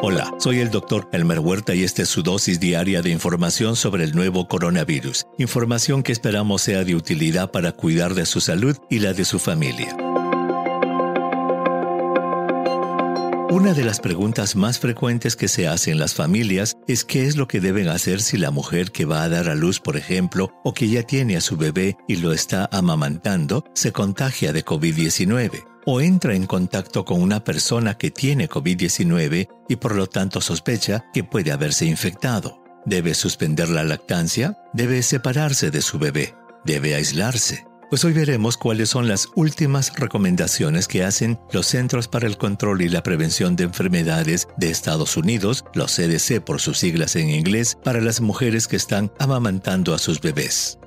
Hola, soy el doctor Elmer Huerta y esta es su dosis diaria de información sobre el nuevo coronavirus. Información que esperamos sea de utilidad para cuidar de su salud y la de su familia. Una de las preguntas más frecuentes que se hacen las familias es qué es lo que deben hacer si la mujer que va a dar a luz, por ejemplo, o que ya tiene a su bebé y lo está amamantando, se contagia de COVID-19 o entra en contacto con una persona que tiene COVID-19 y por lo tanto sospecha que puede haberse infectado. Debe suspender la lactancia, debe separarse de su bebé, debe aislarse. Pues hoy veremos cuáles son las últimas recomendaciones que hacen los Centros para el Control y la Prevención de Enfermedades de Estados Unidos, los CDC por sus siglas en inglés, para las mujeres que están amamantando a sus bebés.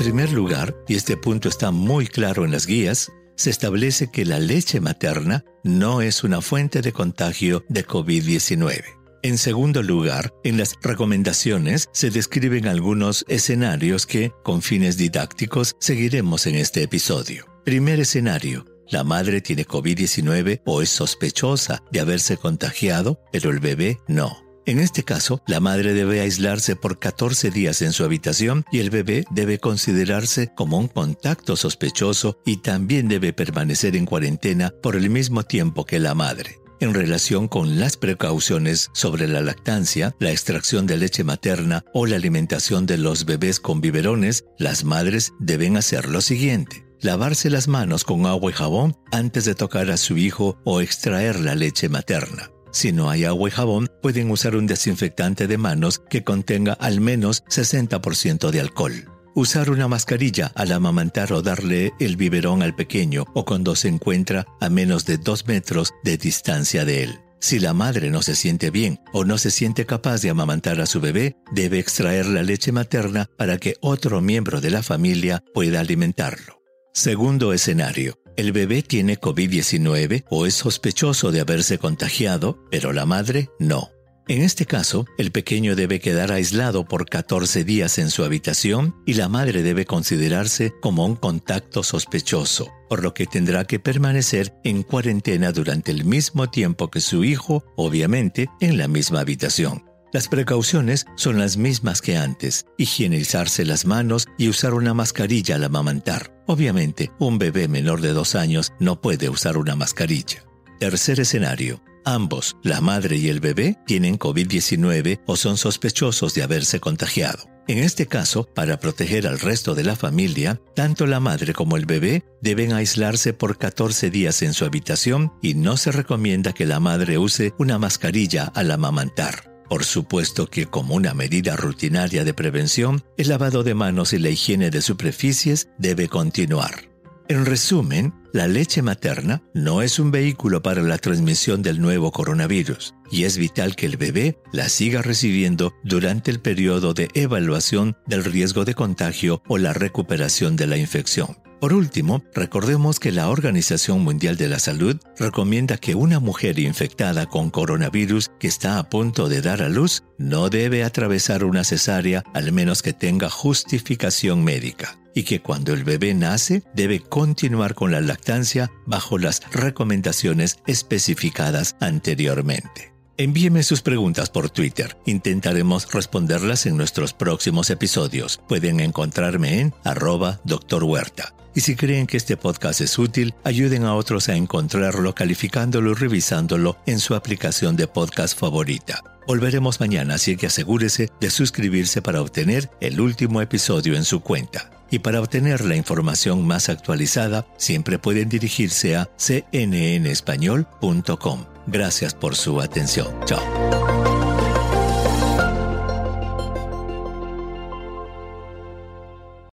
Primer lugar, y este punto está muy claro en las guías, se establece que la leche materna no es una fuente de contagio de COVID-19. En segundo lugar, en las recomendaciones se describen algunos escenarios que, con fines didácticos, seguiremos en este episodio. Primer escenario. La madre tiene COVID-19 o es sospechosa de haberse contagiado, pero el bebé no. En este caso, la madre debe aislarse por 14 días en su habitación y el bebé debe considerarse como un contacto sospechoso y también debe permanecer en cuarentena por el mismo tiempo que la madre. En relación con las precauciones sobre la lactancia, la extracción de leche materna o la alimentación de los bebés con biberones, las madres deben hacer lo siguiente lavarse las manos con agua y jabón antes de tocar a su hijo o extraer la leche materna. Si no hay agua y jabón, pueden usar un desinfectante de manos que contenga al menos 60% de alcohol. Usar una mascarilla al amamantar o darle el biberón al pequeño o cuando se encuentra a menos de 2 metros de distancia de él. Si la madre no se siente bien o no se siente capaz de amamantar a su bebé, debe extraer la leche materna para que otro miembro de la familia pueda alimentarlo. Segundo escenario. El bebé tiene COVID-19 o es sospechoso de haberse contagiado, pero la madre no. En este caso, el pequeño debe quedar aislado por 14 días en su habitación y la madre debe considerarse como un contacto sospechoso, por lo que tendrá que permanecer en cuarentena durante el mismo tiempo que su hijo, obviamente en la misma habitación. Las precauciones son las mismas que antes, higienizarse las manos y usar una mascarilla al amamantar. Obviamente, un bebé menor de dos años no puede usar una mascarilla. Tercer escenario. Ambos, la madre y el bebé, tienen COVID-19 o son sospechosos de haberse contagiado. En este caso, para proteger al resto de la familia, tanto la madre como el bebé deben aislarse por 14 días en su habitación y no se recomienda que la madre use una mascarilla al amamantar. Por supuesto que como una medida rutinaria de prevención, el lavado de manos y la higiene de superficies debe continuar. En resumen, la leche materna no es un vehículo para la transmisión del nuevo coronavirus y es vital que el bebé la siga recibiendo durante el periodo de evaluación del riesgo de contagio o la recuperación de la infección. Por último, recordemos que la Organización Mundial de la Salud recomienda que una mujer infectada con coronavirus que está a punto de dar a luz no debe atravesar una cesárea al menos que tenga justificación médica y que cuando el bebé nace debe continuar con la lactancia bajo las recomendaciones especificadas anteriormente. Envíeme sus preguntas por Twitter. Intentaremos responderlas en nuestros próximos episodios. Pueden encontrarme en arroba Dr. Huerta. Y si creen que este podcast es útil, ayuden a otros a encontrarlo calificándolo y revisándolo en su aplicación de podcast favorita. Volveremos mañana, así que asegúrese de suscribirse para obtener el último episodio en su cuenta. Y para obtener la información más actualizada, siempre pueden dirigirse a cnnespañol.com. Gracias por su atención. Chao.